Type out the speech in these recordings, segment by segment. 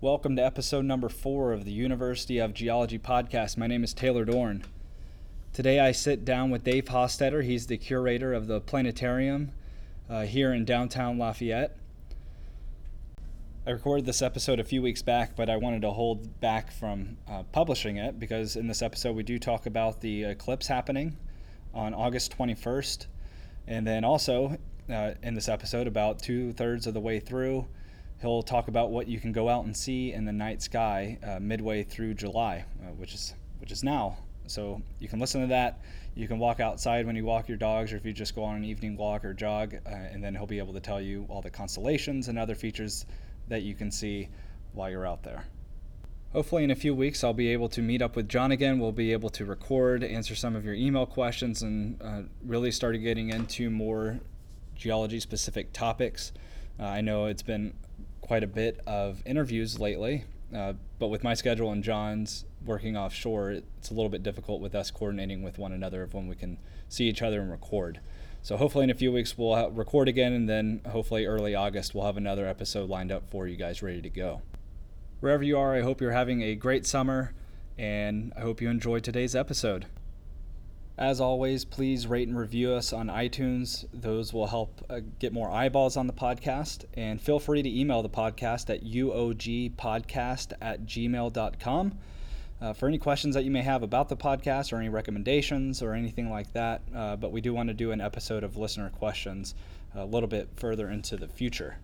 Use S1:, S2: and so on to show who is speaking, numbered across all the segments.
S1: Welcome to episode number four of the University of Geology podcast. My name is Taylor Dorn. Today I sit down with Dave Hostetter. He's the curator of the planetarium uh, here in downtown Lafayette. I recorded this episode a few weeks back, but I wanted to hold back from uh, publishing it because in this episode we do talk about the eclipse happening on August 21st. And then also uh, in this episode, about two thirds of the way through, he'll talk about what you can go out and see in the night sky uh, midway through July, uh, which is which is now. So you can listen to that. You can walk outside when you walk your dogs, or if you just go on an evening walk or jog, uh, and then he'll be able to tell you all the constellations and other features that you can see while you're out there. Hopefully, in a few weeks, I'll be able to meet up with John again. We'll be able to record, answer some of your email questions, and uh, really start getting into more geology specific topics. Uh, I know it's been quite a bit of interviews lately, uh, but with my schedule and John's working offshore, it's a little bit difficult with us coordinating with one another of when we can see each other and record. So hopefully in a few weeks we'll record again, and then hopefully early August we'll have another episode lined up for you guys ready to go. Wherever you are, I hope you're having a great summer, and I hope you enjoyed today's episode. As always, please rate and review us on iTunes. Those will help uh, get more eyeballs on the podcast. And feel free to email the podcast at uogpodcast at gmail.com. Uh, for any questions that you may have about the podcast or any recommendations or anything like that. Uh, but we do want to do an episode of listener questions a little bit further into the future.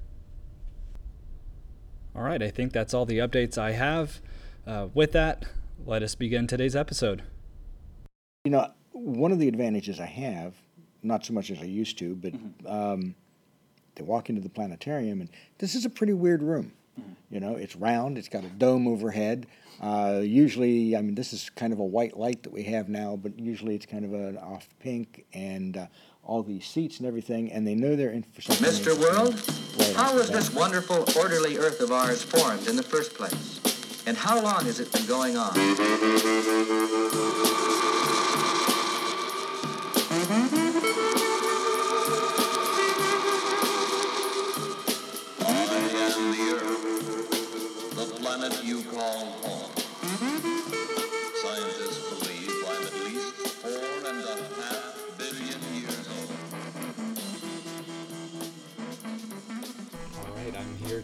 S1: All right, I think that's all the updates I have. Uh, with that, let us begin today's episode.
S2: You know, one of the advantages I have, not so much as I used to, but mm-hmm. um, to walk into the planetarium, and this is a pretty weird room. Mm-hmm. You know, it's round, it's got a dome overhead. Uh, usually, I mean, this is kind of a white light that we have now, but usually it's kind of an off pink and uh, all these seats and everything, and they know they're in for something.
S3: Mr. World, how was this wonderful, orderly Earth of ours formed in the first place? And how long has it been going on?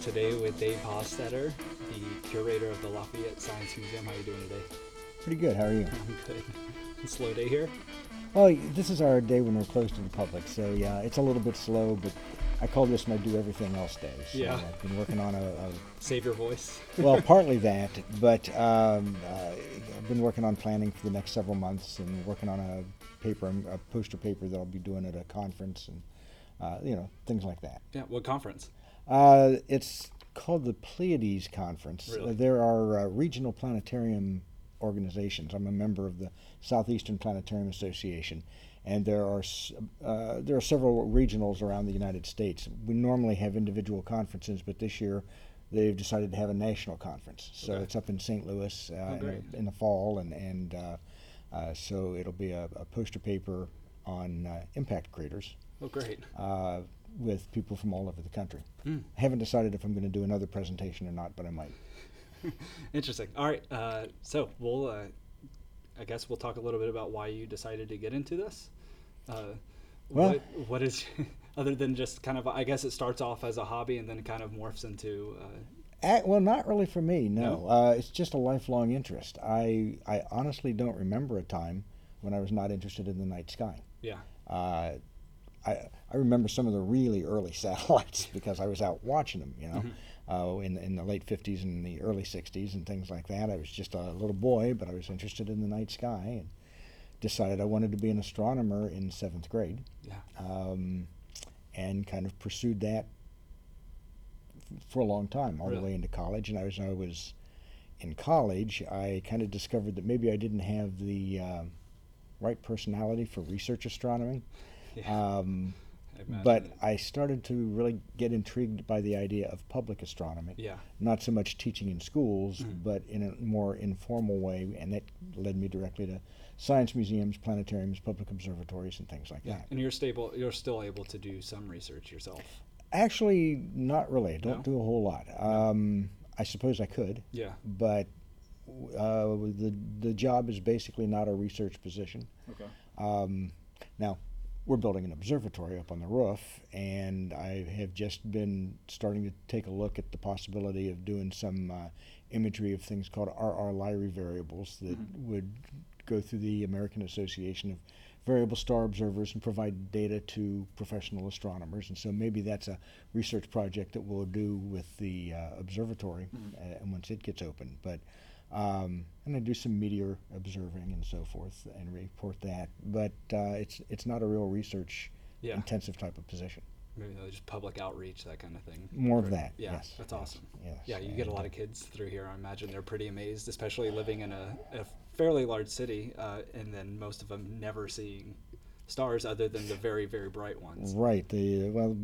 S1: Today with Dave Hostetter, the curator of the Lafayette Science Museum. How are you doing today?
S2: Pretty good. How are you?
S1: I'm good. slow day here.
S2: Well, this is our day when we're closed to the public, so yeah, it's a little bit slow, but I call this my do everything else day. So
S1: yeah.
S2: I've been working on a, a
S1: save your voice.
S2: well, partly that, but um, uh, I've been working on planning for the next several months and working on a paper, a poster paper that I'll be doing at a conference and uh, you know things like that.
S1: Yeah. What conference?
S2: Uh, it's called the Pleiades Conference.
S1: Really?
S2: There are uh, regional planetarium organizations. I'm a member of the Southeastern Planetarium Association, and there are uh, there are several regionals around the United States. We normally have individual conferences, but this year they've decided to have a national conference. So
S1: okay.
S2: it's up in St. Louis
S1: uh,
S2: oh, in, in, the fall, and and uh, so it'll be a, a poster paper on impact craters.
S1: Oh, great
S2: with people from all over the country.
S1: Mm.
S2: I haven't decided if I'm going to do another presentation or not, but I might.
S1: Interesting. All right. Uh, so we'll, uh, I guess we'll talk a little bit about why you decided to get into this. Uh, well, what, what is, other than just kind of, I guess it starts off as a hobby and then kind of morphs into.
S2: At, uh, well, not really for me. No, no? Uh, it's just a lifelong interest. I I honestly don't remember a time when I was not interested in the night sky.
S1: Yeah.
S2: Uh, I, I remember some of the really early satellites because I was out watching them, you know, mm-hmm. Uh, in, in the late 50s and the early 60s and things like that. I was just a little boy, but I was interested in the night sky and decided I wanted to be an astronomer in seventh grade.
S1: Yeah.
S2: Um, and kind of pursued that f- for a long time, all
S1: really?
S2: the way into college. And I was, I was in college, I kind of discovered that maybe I didn't have the uh, right personality for research astronomy.
S1: Yeah.
S2: Um, but I started to really get intrigued by the idea of public astronomy.
S1: Yeah.
S2: Not so much teaching in schools,
S1: mm-hmm.
S2: but in a more informal way, and that led me directly to science museums, planetariums, public observatories, and things like
S1: yeah.
S2: that.
S1: And you're stable. You're still able to do some research yourself.
S2: Actually, not really. I don't
S1: no?
S2: do a whole lot. Um, I suppose I could,
S1: Yeah.
S2: but uh, the the job is basically not a research position.
S1: Okay.
S2: Um, now, we're building an observatory up on the roof, and I have just been starting to take a look at the possibility of doing some uh, imagery of things called RR Lyrae variables that would go through the American Association of Variable Star Observers and provide data to professional astronomers. And so maybe that's a research project that we'll do with the uh, observatory uh, and once it gets open. But um, and I do some meteor observing and so forth and report that. But uh, it's it's not a real research
S1: Yeah.
S2: intensive type of position.
S1: Maybe uh, just public outreach, that kind of thing.
S2: More of that.
S1: Yeah,
S2: yes,
S1: that's
S2: yes,
S1: awesome.
S2: Yes.
S1: Yeah, you get a lot of kids through here. I imagine they're pretty amazed, especially living in a, a fairly large city, uh, and then most of them never seeing stars other than the very, very bright ones.
S2: Right. The well,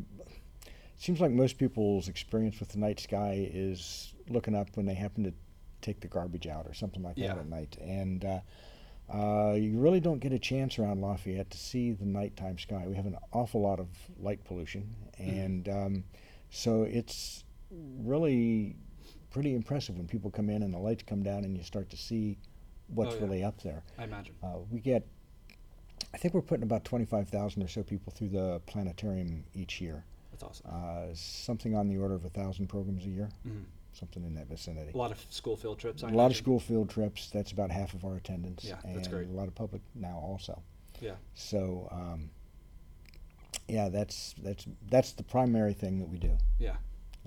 S2: it seems like most people's experience with the night sky is looking up when they happen to take the garbage out or something like
S1: Yeah.
S2: that at night, and uh, uh, you really don't get a chance around Lafayette to see the nighttime sky. We have an awful lot of light pollution,
S1: Mm-hmm.
S2: and um, so it's really pretty impressive when people come in and the lights come down and you start to see what's
S1: Oh, yeah.
S2: really up there.
S1: I imagine.
S2: Uh, we get, I think we're putting about 25,000 or so people through the planetarium each year.
S1: That's awesome.
S2: Uh, something on the order of a thousand programs a year,
S1: Mhm.
S2: Something in that vicinity.
S1: A lot of school field trips. I
S2: A lot of school field trips. That's about half of our attendance.
S1: Yeah,
S2: and
S1: that's great.
S2: A lot of public now also.
S1: Yeah.
S2: So, um, yeah, that's that's that's the primary thing that we do.
S1: Yeah.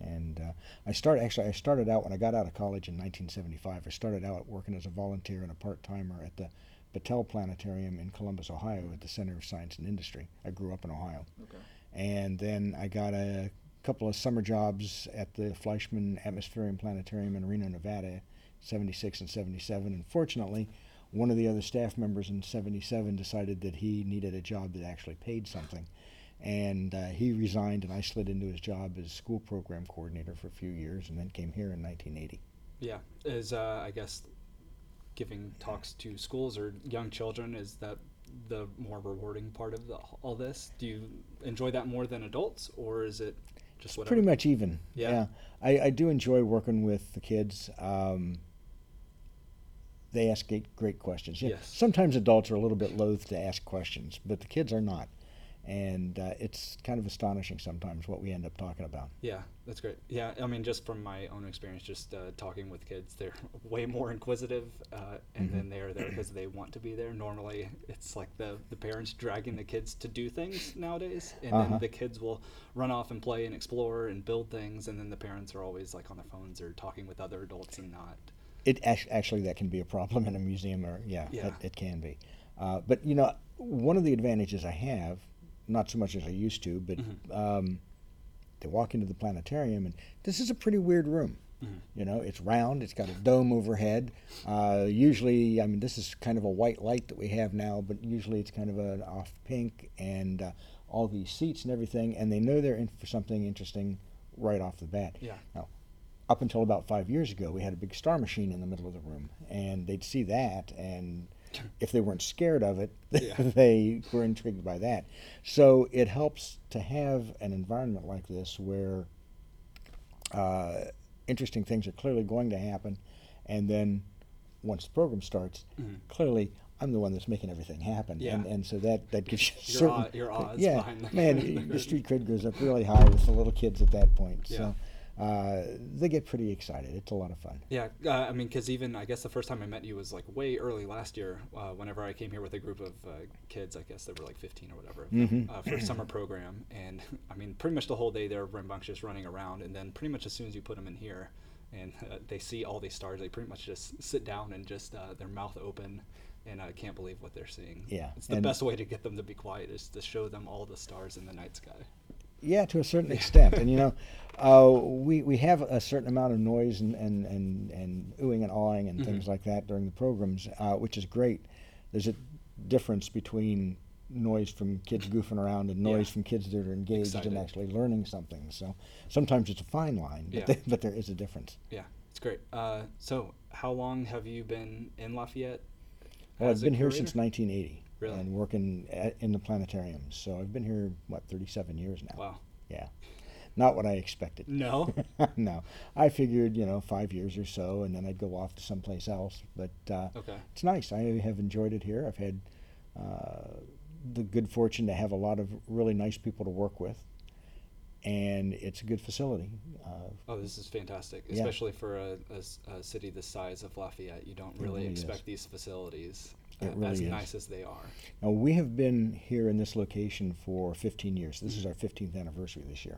S2: And uh, I started actually I started out when I got out of college in 1975. I started out working as a volunteer and a part timer at the Battelle Planetarium in Columbus, Ohio, at the Center of Science and Industry. I grew up in Ohio,
S1: Okay.
S2: and then I got a couple of summer jobs at the Fleischmann Atmospherium Planetarium in Reno, Nevada, 76 and 77. And fortunately, one of the other staff members in 77 decided that he needed a job that actually paid something. And uh, he resigned, and I slid into his job as school program coordinator for a few years, and then came here in 1980.
S1: Yeah. Is uh, I guess giving talks to schools or young children is that the more rewarding part of the, all this? Do you enjoy that more than adults, or is it just whatever?
S2: Pretty much even.
S1: Yeah.
S2: I, I do enjoy working with the kids. Um, they ask great, great questions. Yeah,
S1: Yes.
S2: Sometimes adults are a little bit loath to ask questions, but the kids are not. And uh, it's kind of astonishing sometimes what we end up talking about.
S1: Yeah, that's great. Yeah, I mean, just from my own experience, just uh, talking with kids, they're way more inquisitive, uh, and
S2: Mm-hmm.
S1: then they're there because they want to be there. Normally, it's like the, the parents dragging the kids to do things nowadays, and
S2: Uh-huh.
S1: then the kids will run off and play and explore and build things, and then the parents are always like on their phones or talking with other adults and not.
S2: It actually that can be a problem in a museum, or yeah,
S1: Yeah.
S2: It, it can be. Uh, but you know, one of the advantages I have, not so much as I used to, but
S1: Mm-hmm.
S2: um, they walk into the planetarium, and this is a pretty weird room.
S1: Mm-hmm.
S2: You know, it's round. It's got a dome overhead. Uh, usually, I mean, this is kind of a white light that we have now, but usually it's kind of an off pink, and uh, all these seats and everything, and they know they're in for something interesting right off the bat.
S1: Yeah.
S2: Now, up until about five years ago, we had a big star machine in the middle of the room, and they'd see that, and if they weren't scared of it,
S1: Yeah.
S2: they were intrigued by that. So it helps to have an environment like this where uh, interesting things are clearly going to happen, and then once the program starts, clearly I'm the one that's making everything happen,
S1: Mm-hmm. Yeah.
S2: and, and so that that gives you
S1: Your
S2: certain
S1: odd- your odds
S2: yeah
S1: behind
S2: man the street cred goes up really high with the little kids at that point.
S1: Yeah.
S2: So uh, they get pretty excited. It's a lot of fun.
S1: Yeah, uh, I mean, because even I guess the first time I met you was like way early last year. Uh, whenever I came here with a group of uh, kids, I guess they were like 15 or whatever,
S2: Mhm.
S1: uh, for a summer program. And I mean, pretty much the whole day they're rambunctious running around. And then pretty much as soon as you put them in here, and uh, they see all these stars, they pretty much just sit down and just uh, their mouth open. And I can't believe what they're seeing.
S2: Yeah,
S1: it's the
S2: and-
S1: best way to get them to be quiet is to show them all the stars in the night sky.
S2: Yeah, to a certain extent, and you know, uh, we we have a certain amount of noise and and and, and oohing and awing and things like that during the programs, uh, which is great. There's a difference between noise from kids goofing around and noise
S1: Yeah.
S2: from kids that are engaged
S1: Excited.
S2: and actually learning something. So sometimes it's a fine line, but,
S1: Yeah.
S2: they, but there is a difference.
S1: Yeah, it's great. Uh, so, how long have you been in Lafayette?
S2: Well, I've been here since 1980
S1: Really?
S2: and working at, in the planetarium. So I've been here what 37 years now.
S1: Wow.
S2: Yeah. not what I expected.
S1: No.
S2: no, I figured you know five years or so, and then I'd go off to someplace else. But uh,
S1: Okay.
S2: it's nice. I have enjoyed it here. I've had uh, the good fortune to have a lot of really nice people to work with, and it's a good facility. Uh,
S1: Oh, this is fantastic,
S2: Yeah.
S1: especially for a city the size of Lafayette. You don't really
S2: really is.
S1: expect these facilities
S2: It
S1: uh, as
S2: really is.
S1: nice as they are.
S2: Now, we have been here in this location for 15 years. This is our 15th anniversary this year.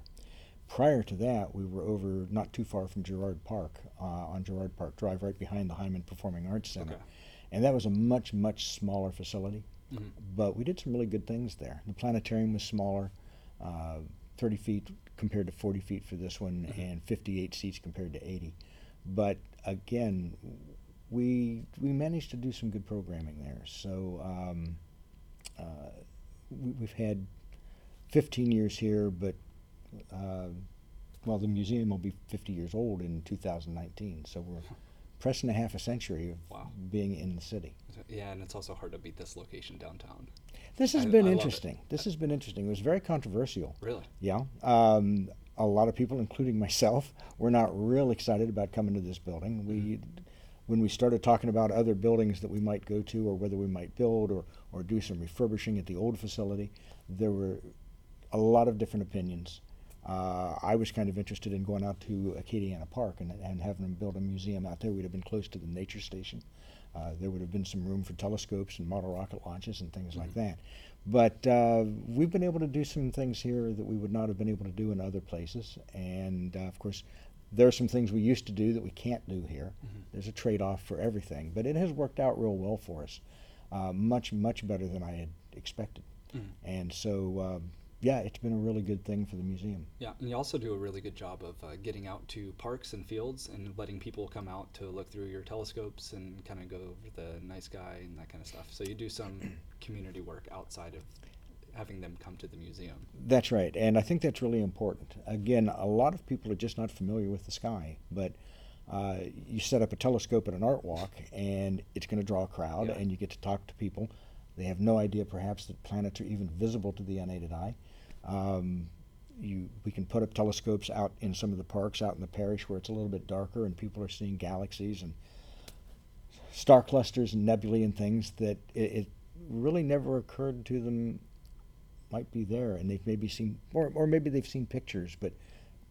S2: Prior to that, we were over not too far from Girard Park, uh, on Girard Park Drive, right behind the Heymann Performing Arts Center.
S1: Okay.
S2: And that was a much, much smaller facility.
S1: Mhm.
S2: But we did some really good things there. The planetarium was smaller, uh, 30 feet compared to 40 feet for this one,
S1: Mhm.
S2: and 58 seats compared to 80. But again, we we managed to do some good programming there. So um, uh, we, we've had 15 years here, but uh, well, the museum will be 50 years old in 2019. So we're pressing a half a century of
S1: Wow.
S2: being in the city.
S1: Yeah, and it's also hard to beat this location downtown.
S2: This has
S1: I-
S2: been
S1: I
S2: interesting. This has been interesting. It was very controversial.
S1: Really?
S2: Yeah. Um, a lot of people, including myself, were not real excited about coming to this building. We, when we started talking about other buildings that we might go to, or whether we might build or, or do some refurbishing at the old facility, there were a lot of different opinions. Uh, I was kind of interested in going out to Acadiana Park and, and having them build a museum out there. We'd have been close to the nature station. Uh, there would have been some room for telescopes and model rocket launches and things like that. But uh, we've been able to do some things here that we would not have been able to do in other places. And uh, of course, there are some things we used to do that we can't do here. There's a trade off for everything. But it has worked out real well for us. Uh, much, much better than I had expected.
S1: Mhm.
S2: And so, um, yeah, it's been a really good thing for the museum.
S1: Yeah, and you also do a really good job of uh, getting out to parks and fields and letting people come out to look through your telescopes and kind of go over the night sky and that kind of stuff. So you do some community work outside of having them come to the museum.
S2: That's right, and I think that's really important. Again, a lot of people are just not familiar with the sky, but uh, you set up a telescope at an art walk, and it's going to draw a crowd,
S1: Yeah.
S2: and you get to talk to people. They have no idea, perhaps, that planets are even visible to the unaided eye. Um, you, we can put up telescopes out in some of the parks out in the parish where it's a little bit darker, and people are seeing galaxies and star clusters and nebulae and things that it, it really never occurred to them might be there, and they've maybe seen, or, or maybe they've seen pictures, but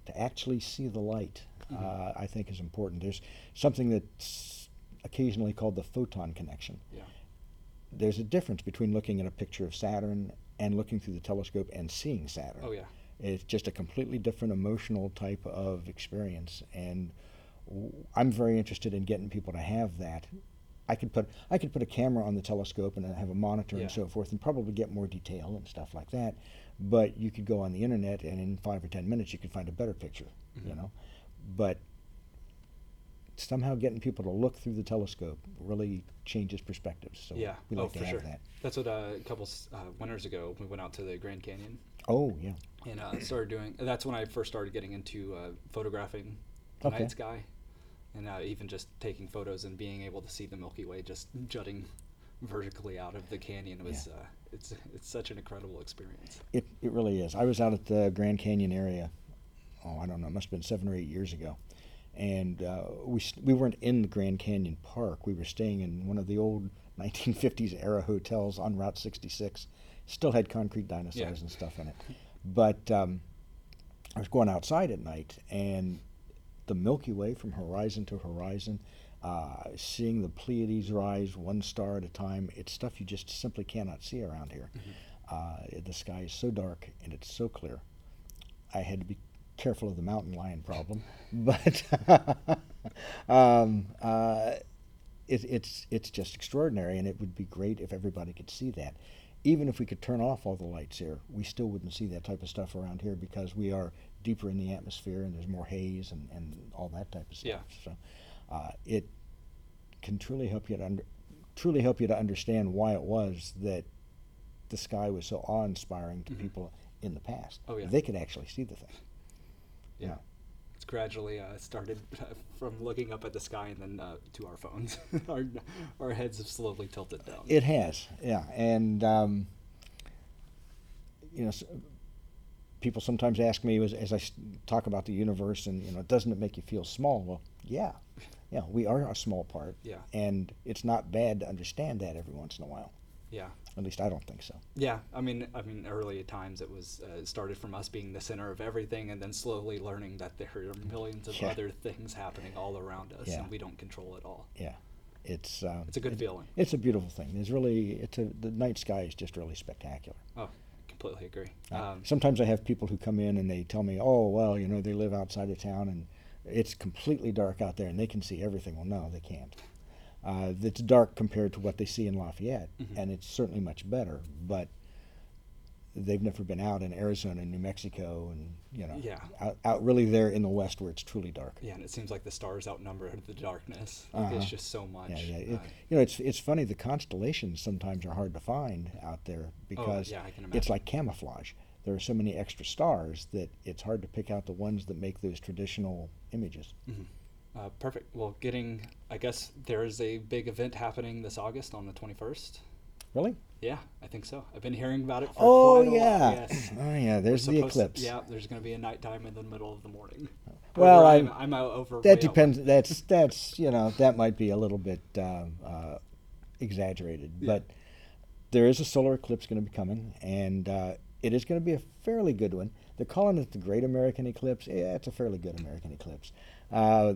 S2: to actually see the light,
S1: Mhm.
S2: uh, I think is important. There's something that's occasionally called the photon connection.
S1: Yeah.
S2: There's a difference between looking at a picture of Saturn and looking through the telescope and seeing Saturn.
S1: Oh yeah.
S2: It's just a completely different emotional type of experience, and w- I'm very interested in getting people to have that. I could put I could put a camera on the telescope and have a monitor
S1: Yeah.
S2: and so forth, and probably get more detail and stuff like that. But you could go on the internet, and in five or ten minutes, you could find a better picture. You
S1: Mhm.
S2: know, but somehow getting people to look through the telescope really changes perspectives. So
S1: yeah.
S2: we
S1: oh,
S2: to
S1: for
S2: have
S1: sure.
S2: that.
S1: That's what uh, a couple uh, winters ago we went out to the Grand Canyon
S2: Oh yeah.
S1: and uh, started doing. That's when I first started getting into uh, photographing the
S2: Okay.
S1: night sky, and uh, even just taking photos and being able to see the Milky Way just jutting vertically out of the canyon was.
S2: Yeah.
S1: Uh, it's it's such an incredible experience.
S2: It, it really is. I was out at the Grand Canyon area. Oh, I don't know. It must have been seven or eight years ago, and uh, we we weren't in the Grand Canyon Park. We were staying in one of the old 1950s era hotels on Route 66. Still had concrete dinosaurs
S1: Yeah.
S2: and stuff in it, but um, I was going outside at night, and the Milky Way from horizon to horizon. Uh, seeing the Pleiades rise one star at a time, it's stuff you just simply cannot see around here. Uh, the sky is so dark and it's so clear. I had to be careful of the mountain lion problem, but um, uh, it, it's it's just extraordinary, and it would be great if everybody could see that. Even if we could turn off all the lights here, we still wouldn't see that type of stuff around here because we are deeper in the atmosphere and there's more haze and, and all that type of stuff.
S1: Yeah.
S2: So uh, it can truly help you to under, truly help you to understand why it was that the sky was so awe-inspiring to
S1: Mhm.
S2: people in the past.
S1: Oh, yeah.
S2: They could actually see the thing.
S1: Yeah. It's gradually uh, started from looking up at the sky and then uh, to our phones. our, our heads have slowly tilted down.
S2: It has, yeah, and um, you know, s people sometimes ask me as, as I talk about the universe, and you know, doesn't it make you feel small? Well, yeah, yeah, we are a small part.
S1: Yeah.
S2: And it's not bad to understand that every once in a while.
S1: Yeah.
S2: At least I don't think so.
S1: Yeah, I mean, I mean, early times it was uh, started from us being the center of everything, and then slowly learning that there are millions of
S2: Yeah.
S1: other things happening all around us,
S2: Yeah.
S1: and we don't control it all.
S2: Yeah, it's um,
S1: It's a good
S2: it-
S1: feeling.
S2: It's a beautiful thing. There's really it's a the night sky is just really spectacular.
S1: Oh, completely agree. Um,
S2: Sometimes I have people who come in and they tell me, "Oh, well, you know, they live outside of town and it's completely dark out there and they can see everything." Well, no, they can't. Uh, it's dark compared to what they see in Lafayette,
S1: Mhm.
S2: and it's certainly much better. But they've never been out in Arizona and New Mexico, and you know,
S1: Yeah.
S2: out, out really there in the west where it's truly dark.
S1: yeah, and it seems like the stars outnumber the darkness.
S2: Uh-huh.
S1: It's just so much.
S2: Yeah, yeah. It,
S1: uh,
S2: you know, it's it's funny. The constellations sometimes are hard to find out there because
S1: Oh, yeah, I can
S2: it's like camouflage. There are so many extra stars that it's hard to pick out the ones that make those traditional images.
S1: mhm. Uh, perfect. Well, getting, I guess there is a big event happening this August on the 21st.
S2: Really?
S1: Yeah, I think so. I've been hearing about it for
S2: Oh
S1: quite a while.
S2: yeah.
S1: Yes.
S2: Oh yeah. There's the
S1: supposed to-
S2: eclipse.
S1: yeah, there's going to be a nighttime in the middle of the morning.
S2: Well, I'm-
S1: I'm, I'm out over.
S2: That depends.
S1: west.
S2: That's that's you know that might be a little bit uh, uh, exaggerated,
S1: Yeah.
S2: but there is a solar eclipse going to be coming, and uh, it is going to be a fairly good one. They're calling it the Great American Eclipse. Yeah, it's a fairly good American eclipse. Uh,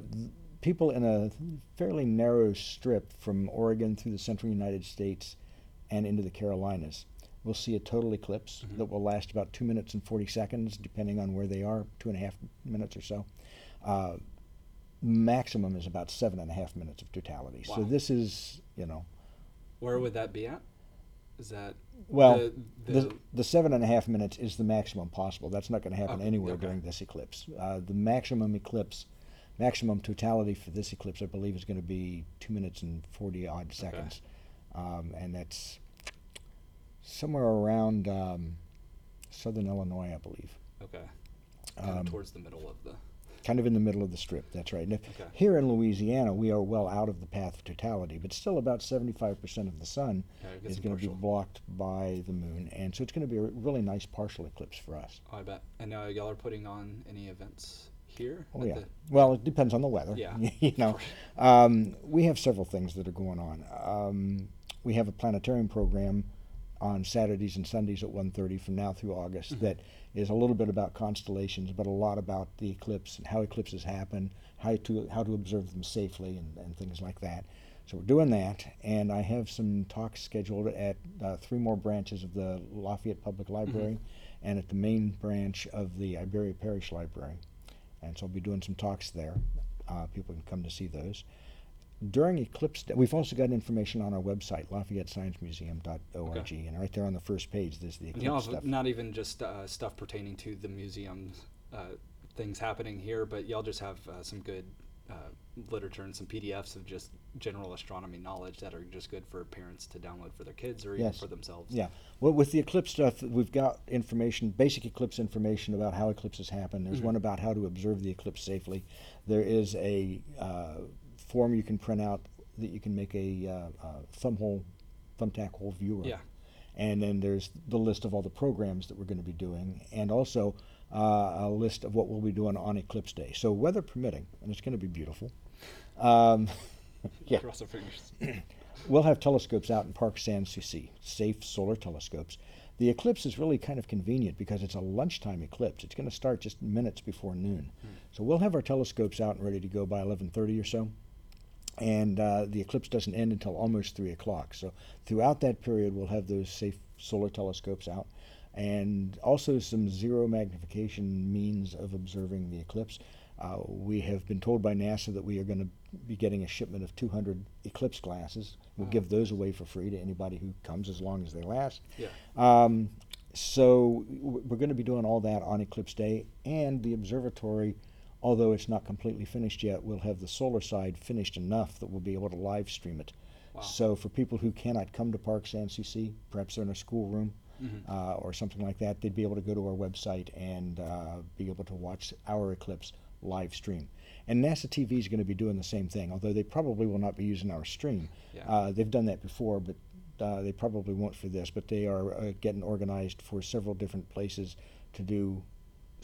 S2: people in a fairly narrow strip from Oregon through the central United States and into the Carolinas We'll see a total eclipse
S1: Mhm.
S2: that will last about two minutes and 40 seconds, depending on where they are, two and a half minutes or so. Uh, maximum is about seven and a half minutes of totality. So this is, you know,
S1: Where would that be at? Is that
S2: well,
S1: the,
S2: the,
S1: the,
S2: the, seven and a half minutes is the maximum possible. That's not going to happen
S1: Okay,
S2: anywhere
S1: okay.
S2: during this eclipse. Uh, the maximum eclipse, maximum totality for this eclipse, I believe, is going to be two minutes and 40 odd seconds. Um, and that's somewhere around um, southern Illinois, I believe.
S1: okay, kind
S2: Um,
S1: of towards the middle of the.
S2: kind of in the middle of the strip. That's right. And if,
S1: Okay.
S2: Here in Louisiana, we are well out of the path of totality, but still about 75% of the sun
S1: Yeah,
S2: is going to be blocked by the moon, and so it's going to be a really nice partial eclipse for us.
S1: Oh, I bet. And uh, y'all are putting on any events here?
S2: Oh yeah. Well, it depends on the weather.
S1: Yeah,
S2: you know, um, we have several things that are going on. Um, we have a planetarium program on Saturdays and Sundays at 1.30 from now through August
S1: Mhm.
S2: that is a little bit about constellations, but a lot about the eclipse and how eclipses happen, how to how to observe them safely, and, and things like that. So we're doing that, and I have some talks scheduled at uh, three more branches of the Lafayette Public Library, and at the main branch of the Iberia Parish Library. And so I'll be doing some talks there. Uh, people can come to see those. During Eclipse Day, we've also got information on our website, LafayetteScienceMuseum.org,
S1: Okay.
S2: and right there on the first page, there's the eclipse
S1: y'all have
S2: stuff.
S1: not even just uh, stuff pertaining to the museum's uh, things happening here, but y'all just have uh, some good uh, literature and some PDFs of just general astronomy knowledge that are just good for parents to download for their kids or even
S2: Yes.
S1: for themselves.
S2: Yeah. Well, with the eclipse stuff, we've got information, basic eclipse information about how eclipses happen. There's
S1: Mhm.
S2: one about how to observe the eclipse safely. There is a uh, form you can print out that you can make a uh, uh, thumbhole, thumbtack hole viewer.
S1: Yeah.
S2: And then there's the list of all the programs that we're going to be doing, and also uh, a list of what we'll be doing on Eclipse Day. So, weather permitting, and it's going to be beautiful. Um, yeah.
S1: Cross our fingers.
S2: We'll have telescopes out in Parc Sans Souci, safe solar telescopes. The eclipse is really kind of convenient because it's a lunchtime eclipse. It's going to start just minutes before noon. So we'll have our telescopes out and ready to go by 11:30 or so. And uh, the eclipse doesn't end until almost 3 o'clock. So throughout that period, we'll have those safe solar telescopes out and also some zero magnification means of observing the eclipse. Uh, we have been told by NASA that we are going to be getting a shipment of 200 eclipse glasses. We'll
S1: Wow.
S2: give those away for free to anybody who comes as long as they last.
S1: Yeah.
S2: Um, so we're going to be doing all that on Eclipse Day, and the observatory, although it's not completely finished yet, we'll have the solar side finished enough that we'll be able to live stream it.
S1: Wow.
S2: So for people who cannot come to Parc Sans Souci, perhaps they're in a schoolroom
S1: Mhm.
S2: uh, or something like that, they'd be able to go to our website and uh, be able to watch our eclipse live stream. And NASA TV is going to be doing the same thing, although they probably will not be using our stream.
S1: Yeah.
S2: Uh, they've done that before, but uh, they probably won't for this. But they are uh, getting organized for several different places to do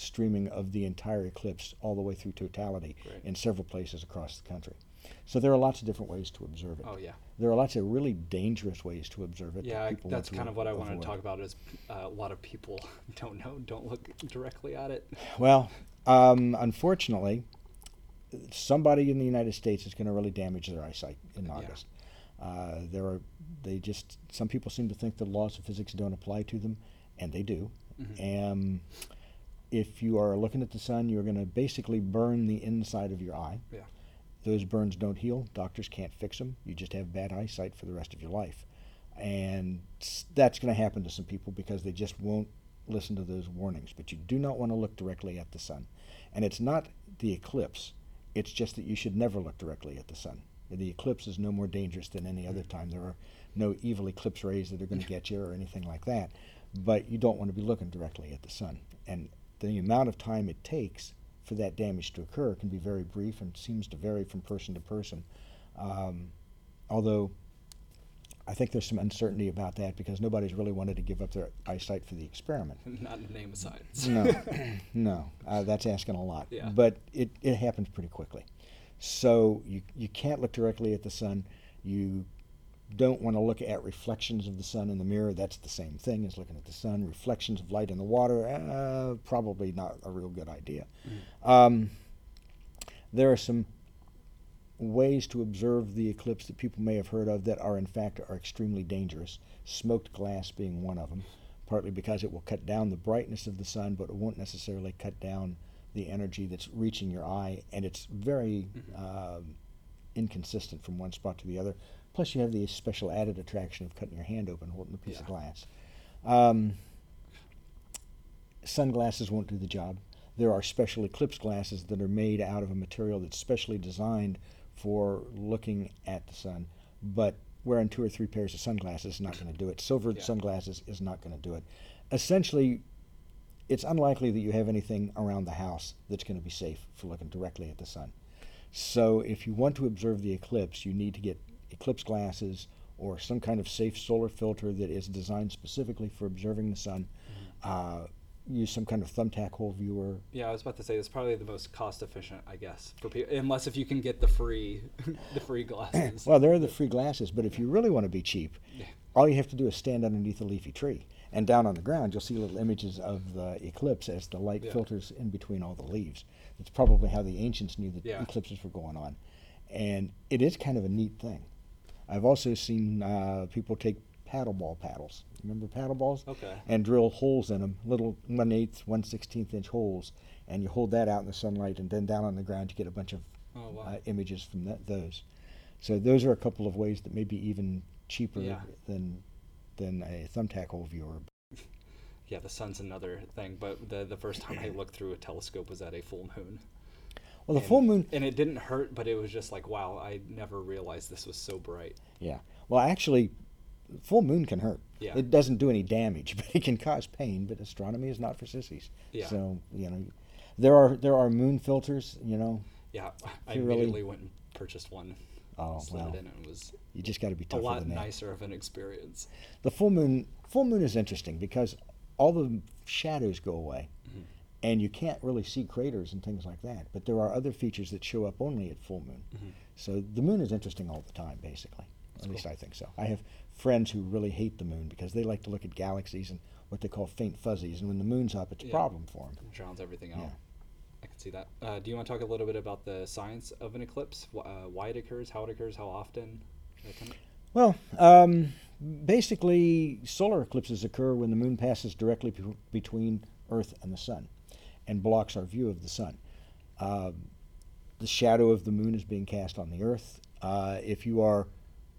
S2: streaming of the entire eclipse all the way through totality
S1: Right.
S2: in several places across the country. So there are lots of different ways to observe it.
S1: Oh yeah.
S2: There are lots of really dangerous ways to observe it. that
S1: Yeah, I- that's kind of what I wanted to talk about. Is uh, a lot of people don't know, don't look directly at it.
S2: Well, um, unfortunately, somebody in the United States is going to really damage their eyesight in
S1: Yeah.
S2: August. Uh, there are they just some people seem to think the laws of physics don't apply to them, and they do.
S1: Mhm.
S2: Um, if you are looking at the sun, you're going to basically burn the inside of your eye.
S1: Yeah.
S2: Those burns don't heal. Doctors can't fix them. You just have bad eyesight for the rest of your life. And that's going to happen to some people because they just won't listen to those warnings. But you do not want to look directly at the sun. And it's not the eclipse, it's just that you should never look directly at the sun. The eclipse is no more dangerous than any other mm. time. There are no evil eclipse rays that are going to get you or anything like that. But you don't want to be looking directly at the sun. And the amount of time it takes for that damage to occur can be very brief and seems to vary from person to person. Um, although I think there's some uncertainty about that because nobody's really wanted to give up their eyesight for the experiment.
S1: Not in the name of science.
S2: No, no, uh, that's asking a lot.
S1: Yeah.
S2: But it, it happens pretty quickly. So you, you can't look directly at the sun. You don't want to look at reflections of the sun in the mirror. That's the same thing as looking at the sun. Reflections of light in the water, uh, probably not a real good idea. Um, there are some ways to observe the eclipse that people may have heard of that are in fact are extremely dangerous. Smoked glass being one of them, partly because it will cut down the brightness of the sun, but it won't necessarily cut down the energy that's reaching your eye, and it's very um, inconsistent from one spot to the other. Plus, you have the special added attraction of cutting your hand open holding a piece of glass. Um, sunglasses won't do the job. There are special eclipse glasses that are made out of a material that's specially designed for looking at the sun, but wearing two or three pairs of sunglasses is not going to do it. Silver
S1: Yeah.
S2: sunglasses is not going to do it. Essentially, it's unlikely that you have anything around the house that's going to be safe for looking directly at the sun. So, if you want to observe the eclipse, you need to get eclipse glasses or some kind of safe solar filter that is designed specifically for observing the sun. Uh, use some kind of thumbtack hole viewer.
S1: Yeah, I was about to say it's probably the most cost efficient, I guess, for people. Unless if you can get the free, the free glasses.
S2: Well, there are the free glasses, but if you really want to be cheap,
S1: Yeah.
S2: all you have to do is stand underneath a leafy tree. And down on the ground, you'll see little images of the eclipse as the light
S1: Yeah.
S2: filters in between all the leaves. That's probably how the ancients knew that
S1: Yeah.
S2: eclipses were going on. And it is kind of a neat thing. I've also seen uh, people take paddleball paddles. Remember paddle balls?
S1: Okay.
S2: And drill holes in them, little one eighth, one sixteenth inch holes, and you hold that out in the sunlight, and then down on the ground you get a bunch of
S1: Oh, wow.
S2: uh, images from that, those. So those are a couple of ways that may be even cheaper
S1: Yeah.
S2: than than a thumbtack hole viewer.
S1: Yeah, the sun's another thing, but the the first time I looked through a telescope was at a full moon.
S2: Well, the
S1: And-
S2: full moon,
S1: and it didn't hurt, but it was just like, wow, I never realized this was so bright.
S2: yeah. Well, actually, full moon can hurt.
S1: Yeah.
S2: It doesn't do any damage, but it can cause pain. But astronomy is not for sissies.
S1: Yeah.
S2: So you know, there are there are moon filters. You know,
S1: Yeah, I
S2: you really-
S1: went and purchased one.
S2: Oh,
S1: slid
S2: wow.
S1: it in, and it was
S2: you just got to be
S1: a
S2: tougher
S1: lot
S2: than that.
S1: nicer of an experience.
S2: The full moon full moon is interesting because all the shadows go away.
S1: Mm-hmm.
S2: And you can't really see craters and things like that. But there are other features that show up only at full moon.
S1: Mhm.
S2: So the moon is interesting all the time, basically.
S1: That's
S2: at least
S1: cool.
S2: I think so. I have friends who really hate the moon because they like to look at galaxies and what they call faint fuzzies. And when the moon's up, it's a problem for them.
S1: It drowns everything out.
S2: Yeah.
S1: I can see that. Uh, do you want to talk a little bit about the science of an eclipse? Wh- Uh, why it occurs, how it occurs, how often? that kind of-
S2: Well, um, basically, solar eclipses occur when the moon passes directly be- between Earth and the sun and blocks our view of the sun. Um, the shadow of the moon is being cast on the Earth. Uh, if you are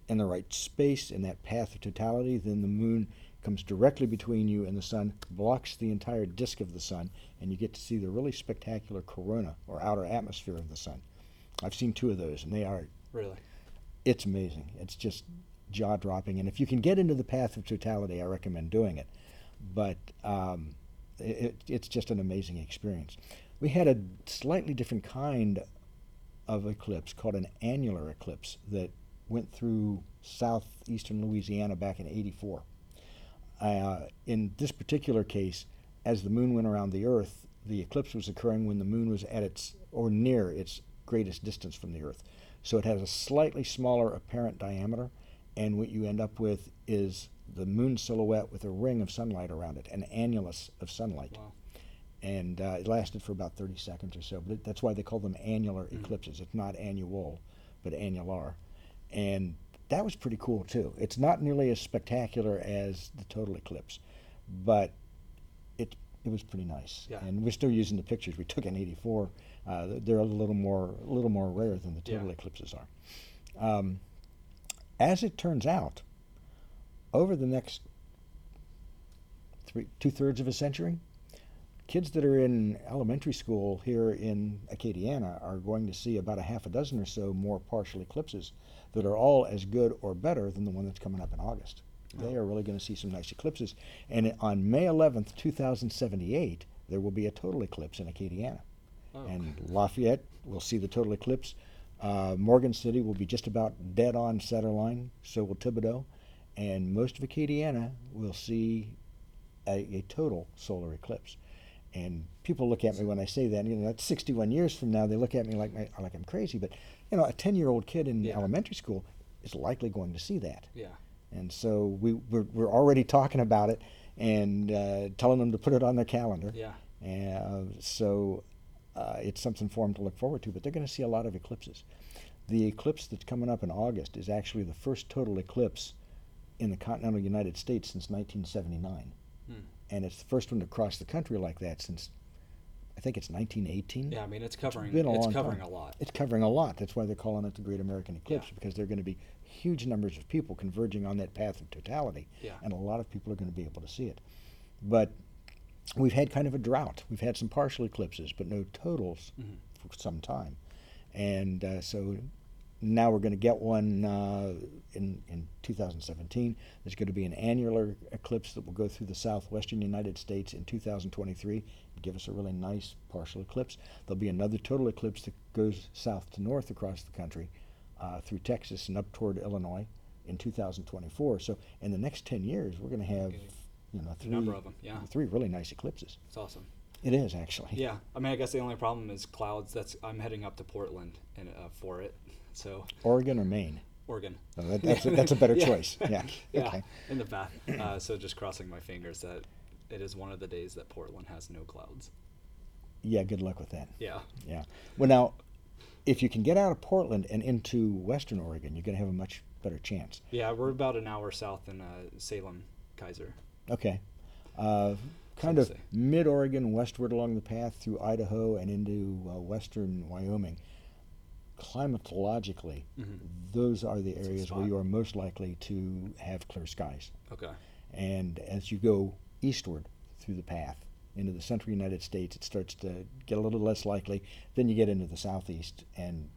S2: in the right space in that path of totality, then the moon comes directly between you and the sun, blocks the entire disk of the sun, and you get to see the really spectacular corona or outer atmosphere of the sun. I've seen two of those, and they are
S1: Really?
S2: it's amazing. It's just jaw dropping. And if you can get into the path of totality, I recommend doing it. But um, it, it's just an amazing experience. We had a slightly different kind of eclipse called an annular eclipse that went through southeastern Louisiana back in 84. Uh, in this particular case, as the moon went around the Earth, the eclipse was occurring when the moon was at its or near its greatest distance from the Earth. So it has a slightly smaller apparent diameter, and what you end up with is the moon silhouette with a ring of sunlight around it, an annulus of sunlight.
S1: Wow.
S2: And uh, it lasted for about 30 seconds or so. But it, that's why they call them annular
S1: Mm.
S2: eclipses. It's not annual, but annular. And that was pretty cool too. It's not nearly as spectacular as the total eclipse, but it it was pretty nice.
S1: Yeah.
S2: And we're still using the pictures we took in '84. Uh, they're a little more a little more rare than the total
S1: Yeah.
S2: eclipses are. Um, as it turns out, over the next three two thirds of a century, kids that are in elementary school here in Acadiana are going to see about a half a dozen or so more partial eclipses that are all as good or better than the one that's coming up in August. They are really going to see some nice eclipses. And on May 11th, 2078, there will be a total eclipse in Acadiana.
S1: Oh.
S2: And Lafayette will see the total eclipse. Uh, Morgan City will be just about dead on centerline, so will Thibodaux. And most of Acadiana will see a, a total solar eclipse. And people look at me when I say that. You know, that's 61 years from now. They look at me like my, like I'm crazy. But you know, a 10-year-old kid in
S1: Yeah.
S2: elementary school is likely going to see that.
S1: Yeah.
S2: And so we we're, we're already talking about it and uh, telling them to put it on their calendar.
S1: Yeah.
S2: Uh, so uh, it's something for them to look forward to. But they're going to see a lot of eclipses. The eclipse that's coming up in August is actually the first total eclipse in the continental United States since 1979
S1: Hmm.
S2: and it's the first one to cross the country like that since I think it's 1918.
S1: Yeah, I mean it's covering
S2: been a
S1: it's covering
S2: time.
S1: a lot.
S2: It's covering a lot. That's why they're calling it the Great American Eclipse
S1: Yeah.
S2: because there are going to be huge numbers of people converging on that path of totality,
S1: Yeah.
S2: and a lot of people are going to be able to see it. But we've had kind of a drought. We've had some partial eclipses, but no totals
S1: Mhm.
S2: for some time, and uh, so now we're going to get one uh, in in 2017. There's going to be an annular eclipse that will go through the southwestern United States in 2023, and give us a really nice partial eclipse. There'll be another total eclipse that goes south to north across the country, uh, through Texas and up toward Illinois in 2024. So in the next 10 years, we're going to have you know
S1: A
S2: three
S1: number of 'em, yeah.
S2: three really nice eclipses.
S1: It's awesome.
S2: It is actually.
S1: Yeah, I mean, I guess the only problem is clouds. That's I'm heading up to Portland and uh, for it, so
S2: Oregon or Maine.
S1: Oregon.
S2: Oh, that- that's a- that's a better choice. Yeah,
S1: yeah,
S2: okay.
S1: in the path. Uh, so just crossing my fingers that it is one of the days that Portland has no clouds.
S2: Yeah, good luck with that.
S1: Yeah.
S2: Yeah. Well, now, if you can get out of Portland and into Western Oregon, you're going to have a much better chance.
S1: Yeah, we're about an hour south in uh, Salem, Keizer.
S2: Okay. Uh, kind of mid Oregon, westward along the path through Idaho and into uh, western Wyoming. Climatologically,
S1: Mhm.
S2: those are the areas where you are most likely to have clear skies.
S1: Okay.
S2: And as you go eastward through the path into the central United States, it starts to get a little less likely. Then you get into the southeast, and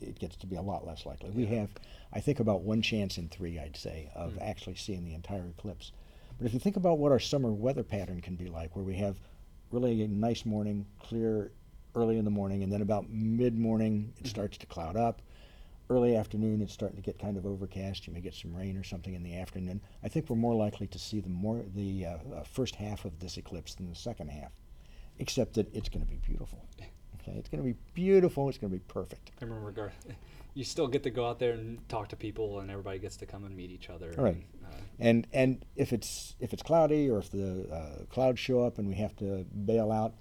S2: it gets to be a lot less likely. We have, I think, about one chance in three, I'd say, of
S1: Mm.
S2: actually seeing the entire eclipse. But if you think about what our summer weather pattern can be like, where we have really a nice morning, clear early in the morning, and then about mid morning it
S1: Mhm.
S2: starts to cloud up. Early afternoon, it's starting to get kind of overcast. You may get some rain or something in the afternoon. I think we're more likely to see the more the uh, uh, first half of this eclipse than the second half, except that it's going to be beautiful. Okay, it's going to be beautiful. It's going to be perfect.
S1: I remember Garth, you still get to go out there and talk to people, and everybody gets to come and meet each other.
S2: Right.
S1: and, uh,
S2: And and if it's if it's cloudy or if the uh, clouds show up and we have to bail out,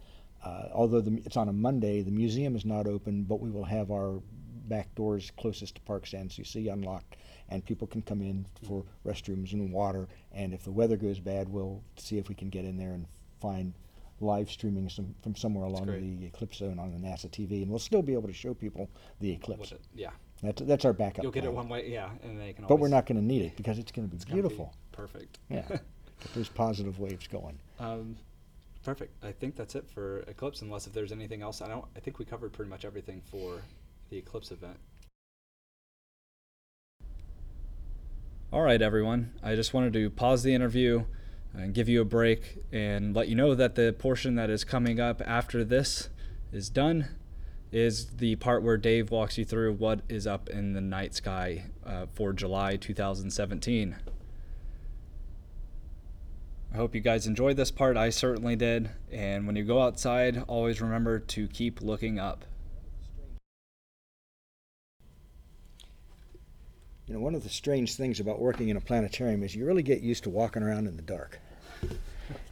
S2: uh, although the, it's on a Monday, the museum is not open, but we will have our back doors closest to Parc Sans Souci unlocked, and people can come in for restrooms and water. And if the weather goes bad, we'll see if we can get in there and find live streaming some from somewhere along the eclipse zone on the NASA TV, and we'll still be able to show people the eclipse.
S1: it- yeah.
S2: That's that's our backup.
S1: You'll get it one way, yeah, and they can.
S2: but we're not going to need it because it's going to be
S1: gonna be
S2: beautiful.
S1: perfect.
S2: Yeah, get those positive waves going.
S1: Um, perfect. I think that's it for eclipse. Unless if there's anything else, I don't. I think we covered pretty much everything for the eclipse event. All right, everyone. I just wanted to pause the interview and give you a break and let you know that the portion that is coming up after this is done. Is the part where Dave walks you through what is up in the night sky uh, for July 2017. I hope you guys enjoyed this part. I certainly did. And when you go outside, always remember to keep looking up.
S2: You know, one of the strange things about working in a planetarium is you really get used to walking around in the dark.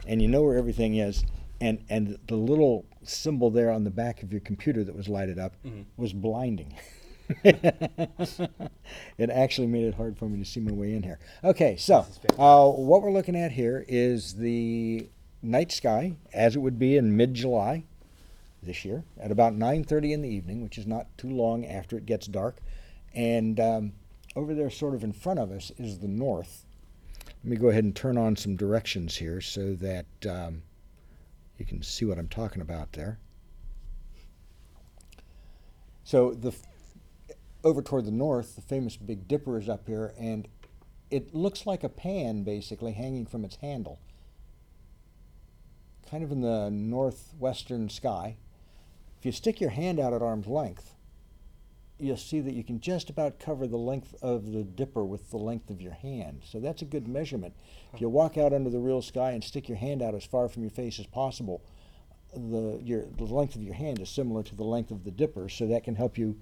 S2: And you know where everything is. And, and the little symbol there on the back of your computer that was lighted up mm-hmm. was blinding. it actually made it hard for me to see my way in here. Okay, so uh, what we're looking at here is the night sky as it would be in mid-July this year at about 9:30 in the evening, which is not too long after it gets dark. And um, over there, sort of in front of us, is the north. Let me go ahead and turn on some directions here so that um, you can see what I'm talking about there. So the over toward the north, the famous Big Dipper is up here, and it looks like a pan basically hanging from its handle, kind of in the northwestern sky. If you stick your hand out at arm's length, you'll see that you can just about cover the length of the dipper with the length of your hand. So that's a good measurement. If you walk out under the real sky and stick your hand out as far from your face as possible, the, your, the length of your hand is similar to the length of the dipper, so that can help you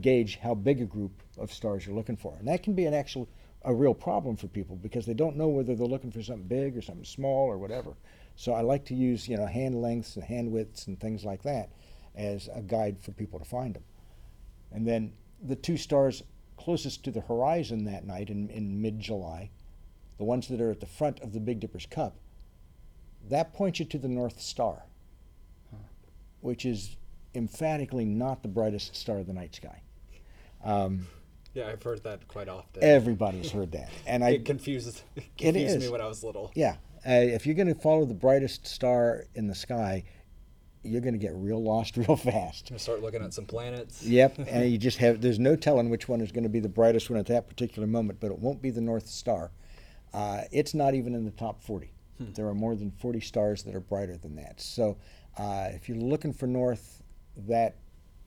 S2: gauge how big a group of stars you're looking for. And that can be an actual a real problem for people because they don't know whether they're looking for something big or something small or whatever. So I like to use, you know, hand lengths and hand widths and things like that as a guide for people to find them. And then the two stars closest to the horizon that night in, in mid July, the ones that are at the front of the Big Dipper's cup, that points you to the North Star, huh. which is emphatically not the brightest star of the night sky. Um,
S4: yeah, I've heard that quite often.
S2: Everybody's heard that, and I
S4: it confuses it confused me when I was little.
S2: Yeah, uh, if you're going to follow the brightest star in the sky, you're going to get real lost real fast.
S4: You start looking at some planets.
S2: Yep, and you just have there's no telling which one is going to be the brightest one at that particular moment, but it won't be the North Star. Uh, it's not even in the top 40. Hmm. There are more than 40 stars that are brighter than that. So uh, if you're looking for North, that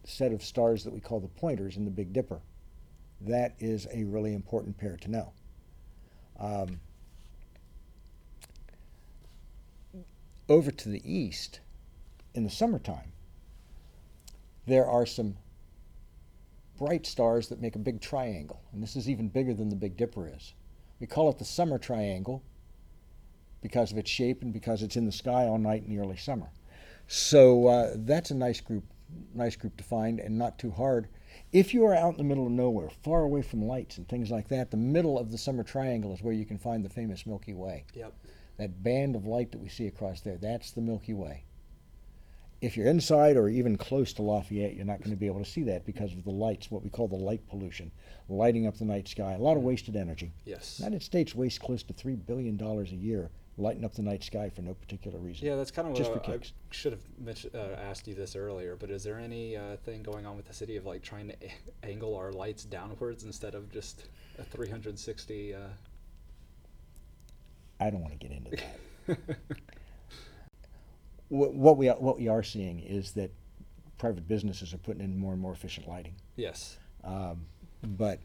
S2: set of stars that we call the pointers in the Big Dipper, that is a really important pair to know. Um, over to the east, in the summertime, there are some bright stars that make a big triangle, and this is even bigger than the Big Dipper is. We call it the summer triangle because of its shape and because it's in the sky all night in the early summer. So uh, that's a nice group nice group to find and not too hard. If you are out in the middle of nowhere, far away from lights and things like that, the middle of the summer triangle is where you can find the famous Milky Way.
S4: Yep.
S2: That band of light that we see across there, that's the Milky Way. If you're inside or even close to Lafayette, you're not going to be able to see that because of the lights, what we call the light pollution, lighting up the night sky. A lot of wasted energy.
S4: Yes.
S2: The United States wastes close to $3 billion a year lighten up the night sky for no particular reason.
S4: Yeah, that's kind of Just what I, I, should have mentioned, uh, asked you this earlier. But is there any uh, thing going on with the city of like trying to a- angle our lights downwards instead of just a 360? Uh...
S2: I don't want to get into that. what we are, what we are seeing is that private businesses are putting in more and more efficient lighting.
S4: Yes.
S2: Um, but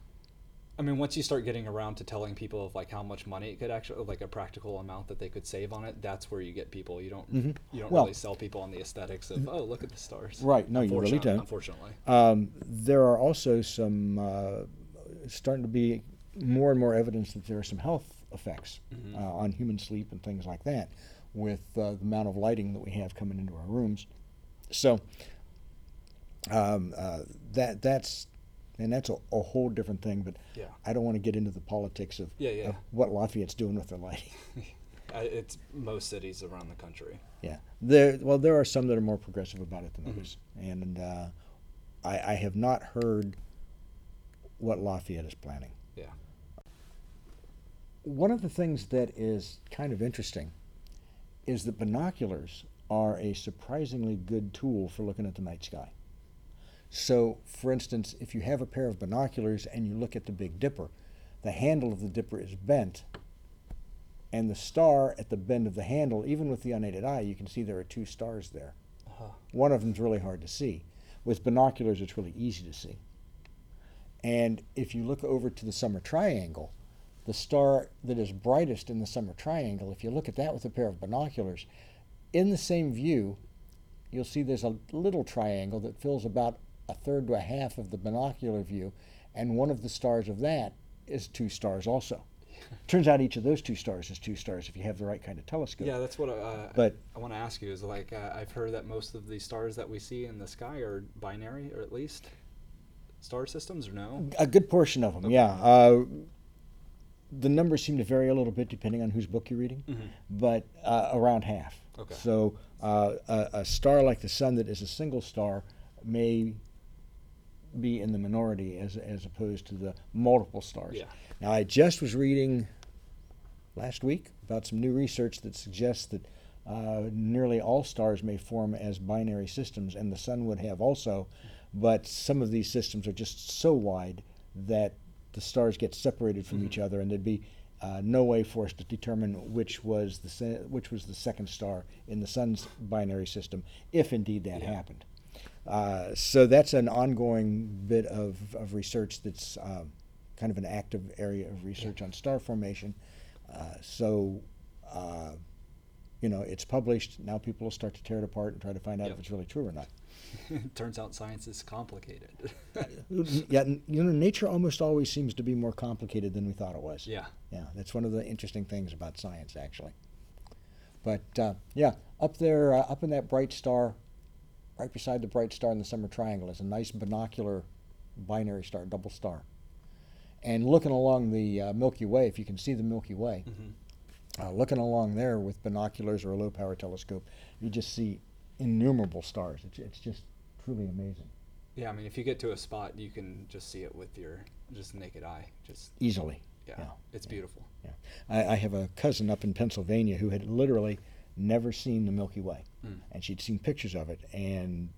S4: I mean, once you start getting around to telling people of like how much money it could actually, like a practical amount that they could save on it, that's where you get people. You don't, mm-hmm. you don't well, really sell people on the aesthetics of, oh, look at the stars.
S2: Right. No, you really don't.
S4: Unfortunately.
S2: Um, there are also some uh, starting to be more and more evidence that there are some health effects mm-hmm. uh, on human sleep and things like that with uh, the amount of lighting that we have coming into our rooms. So um, uh, that that's and that's a, a whole different thing. But
S4: yeah.
S2: I don't want to get into the politics of,
S4: yeah, yeah.
S2: of what Lafayette's doing with their lighting.
S4: it's most cities around the country.
S2: Yeah, there. Well, there are some that are more progressive about it than mm-hmm. others, and uh, I, I have not heard what Lafayette is planning.
S4: Yeah.
S2: One of the things that is kind of interesting is that binoculars are a surprisingly good tool for looking at the night sky. So, for instance, if you have a pair of binoculars and you look at the Big Dipper, the handle of the dipper is bent, and the star at the bend of the handle, even with the unaided eye, you can see there are two stars there. Uh-huh. One of them is really hard to see. With binoculars, it's really easy to see. And if you look over to the summer triangle, the star that is brightest in the summer triangle, if you look at that with a pair of binoculars, in the same view, you'll see there's a little triangle that fills about a third to a half of the binocular view, and one of the stars of that is two stars also. Turns out each of those two stars is two stars if you have the right kind of telescope.
S4: Yeah, that's what uh,
S2: but,
S4: I, I want to ask you is like uh, I've heard that most of the stars that we see in the sky are binary, or at least star systems, or no?
S2: A good portion of them, okay. yeah. Uh, the numbers seem to vary a little bit depending on whose book you're reading, mm-hmm. but uh, around half.
S4: Okay.
S2: So uh, a, a, star like the sun that is a single star may be in the minority as, as opposed to the multiple stars.
S4: Yeah.
S2: Now, I just was reading last week about some new research that suggests that uh, nearly all stars may form as binary systems, and the sun would have also, but some of these systems are just so wide that the stars get separated from mm-hmm. each other, and there'd be uh, no way for us to determine which was the se- which was the second star in the sun's binary system, if indeed that yeah. happened. Uh, so that's an ongoing bit of, of research that's uh, kind of an active area of research on star formation. Uh, so, uh, you know, it's published. Now people will start to tear it apart and try to find out yep. if it's really true or not.
S4: Turns out science is complicated.
S2: yeah, you know, nature almost always seems to be more complicated than we thought it was.
S4: Yeah.
S2: Yeah, that's one of the interesting things about science, actually. But uh, yeah, up there, uh, up in that bright star, right beside the bright star in the summer triangle, is a nice binocular binary star, double star. And looking along the uh, Milky Way, if you can see the Milky Way, mm-hmm. uh, looking along there with binoculars or a low power telescope, you just see innumerable stars. It's, it's just truly amazing.
S4: Yeah, I mean, if you get to a spot, you can just see it with your just naked eye, just
S2: easily.
S4: Yeah, yeah. it's
S2: yeah.
S4: beautiful.
S2: Yeah, I, I, have a cousin up in Pennsylvania who had literally never seen the Milky Way, mm. and she'd seen pictures of it and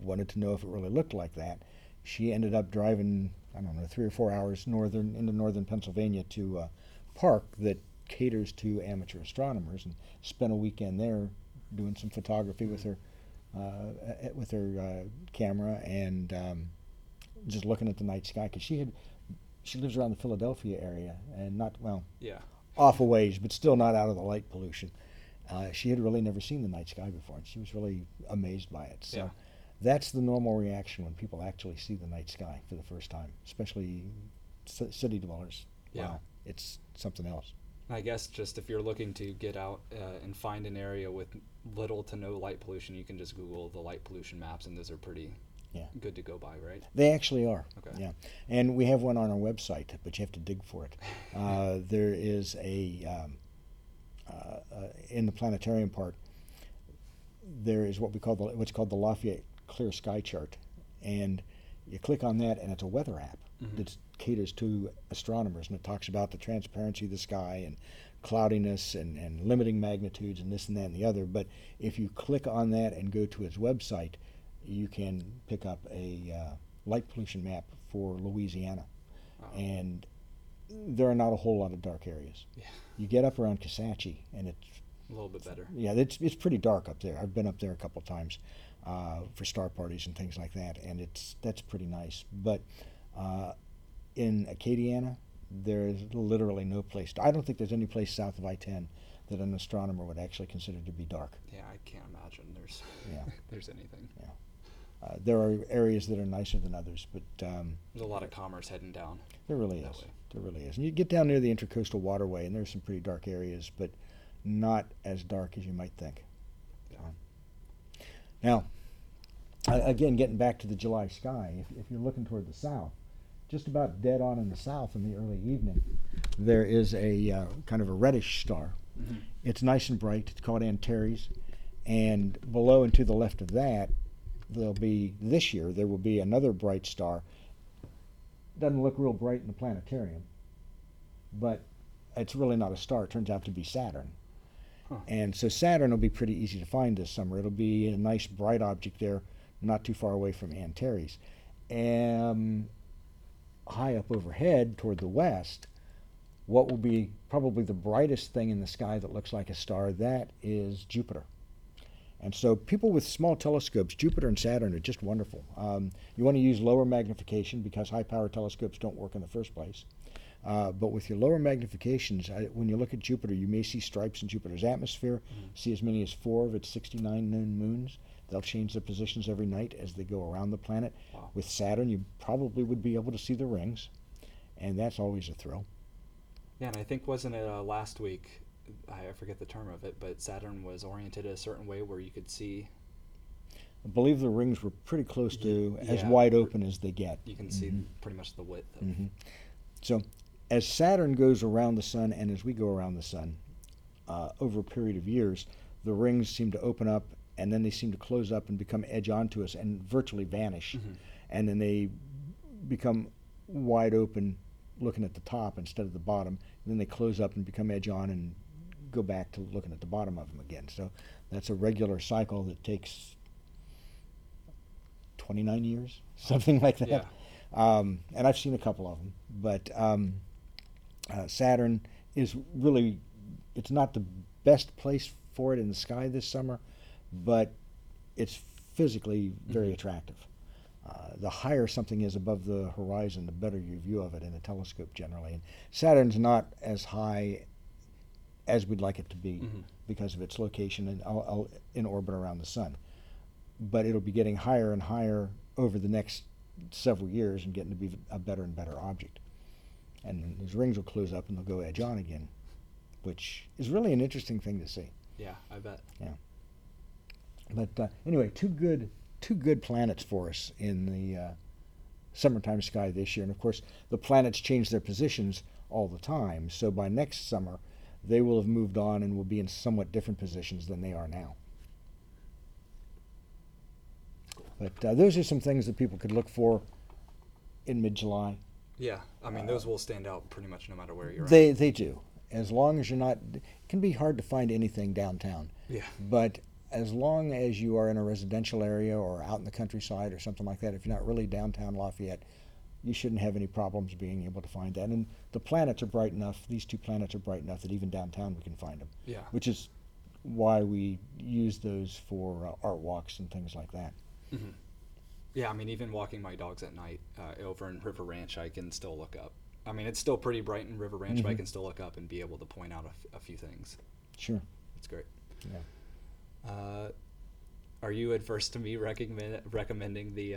S2: wanted to know if it really looked like that. She ended up driving, I don't know, three or four hours northern into northern Pennsylvania to a park that caters to amateur astronomers, and spent a weekend there doing some photography with her uh, with her uh, camera and um, just looking at the night sky because she had she lives around the Philadelphia area and not well
S4: yeah
S2: off a ways but still not out of the light pollution. Uh, she had really never seen the night sky before and she was really amazed by it. So
S4: yeah.
S2: that's the normal reaction when people actually see the night sky for the first time, especially c- city dwellers.
S4: Yeah. Wow,
S2: it's something else.
S4: I guess just if you're looking to get out uh, and find an area with little to no light pollution, you can just Google the light pollution maps, and those are pretty
S2: yeah.
S4: good to go by, right?
S2: They actually are.
S4: Okay.
S2: Yeah, and we have one on our website, but you have to dig for it. Uh, there is a um, in the planetarium part. There is what we call the what's called the Lafayette Clear Sky Chart, and you click on that, and it's a weather app mm-hmm. that caters to astronomers, and it talks about the transparency of the sky and cloudiness and, and limiting magnitudes and this and that and the other. But if you click on that and go to its website, you can pick up a uh, light pollution map for Louisiana. And there are not a whole lot of dark areas.
S4: Yeah.
S2: You get up around Kisatchie, and it's
S4: a little bit better.
S2: Yeah, it's it's pretty dark up there. I've been up there a couple times uh, for star parties and things like that, and it's that's pretty nice. But uh, in Acadiana, there's literally no place. To, I don't think there's any place south of I-10 that an astronomer would actually consider to be dark.
S4: Yeah, I can't imagine there's yeah. there's anything.
S2: Yeah. Uh, there are areas that are nicer than others, but um,
S4: there's a lot of commerce heading down.
S2: There really is. Way. There really is. And you get down near the Intercoastal Waterway, and there's some pretty dark areas, but not as dark as you might think. Now, again, getting back to the July sky, if, if you're looking toward the south, just about dead on in the south in the early evening, there is a uh, kind of a reddish star. Mm-hmm. It's nice and bright. It's called Antares. And below and to the left of that, there'll be, this year, there will be another bright star. Doesn't look real bright in the planetarium, but it's really not a star. It turns out to be Saturn. Huh. And so Saturn will be pretty easy to find this summer. It'll be a nice bright object there, not too far away from Antares. And high up overhead toward the west, what will be probably the brightest thing in the sky that looks like a star, that is Jupiter. And so people with small telescopes, Jupiter and Saturn are just wonderful. Um, you want to use lower magnification because high power telescopes don't work in the first place. Uh, but with your lower magnifications, I, when you look at Jupiter, you may see stripes in Jupiter's atmosphere, mm-hmm. see as many as four of its 69 known moons. They'll change their positions every night as they go around the planet. Wow. With Saturn, you probably would be able to see the rings, and that's always a thrill.
S1: Yeah, and I think wasn't it uh, last week? I forget the term of it, but Saturn was oriented a certain way where you could see.
S2: I believe the rings were pretty close to yeah, as wide open as they get.
S1: You can mm-hmm. see pretty much the width.
S2: Mm-hmm. So, as Saturn goes around the sun, and as we go around the sun, uh, over a period of years, the rings seem to open up and then they seem to close up and become edge onto us and virtually vanish. Mm-hmm. And then they become wide open looking at the top instead of the bottom. And then they close up and become edge on and go back to looking at the bottom of them again. So that's a regular cycle that takes 29 years, something like that. Yeah. Um, and I've seen a couple of them. But um, uh, Saturn is really, it's not the best place for it in the sky this summer but it's physically very mm-hmm. attractive. Uh, the higher something is above the horizon, the better your view of it in a telescope generally. And Saturn's not as high as we'd like it to be mm-hmm. because of its location in, in orbit around the sun. But it'll be getting higher and higher over the next several years and getting to be a better and better object. And these rings will close up and they'll go edge on again, which is really an interesting thing to see.
S1: Yeah, I bet.
S2: Yeah. But uh, anyway, two good two good planets for us in the uh, summertime sky this year. And of course, the planets change their positions all the time. So by next summer, they will have moved on and will be in somewhat different positions than they are now. But uh, those are some things that people could look for in mid-July.
S1: Yeah, I mean those will stand out pretty much no matter where you're.
S2: They at. they do, as long as you're not. It can be hard to find anything downtown.
S1: Yeah.
S2: But as long as you are in a residential area or out in the countryside or something like that, if you're not really downtown Lafayette, you shouldn't have any problems being able to find that. And the planets are bright enough, these two planets are bright enough that even downtown we can find them.
S1: Yeah.
S2: Which is why we use those for uh, art walks and things like that.
S1: Mm-hmm. Yeah, I mean, even walking my dogs at night uh, over in River Ranch, I can still look up. I mean, it's still pretty bright in River Ranch, mm-hmm. but I mm-hmm. can still look up and be able to point out a, f- a few things.
S2: Sure.
S1: It's great.
S2: Yeah.
S1: Uh, are you adverse to me recommend, recommending the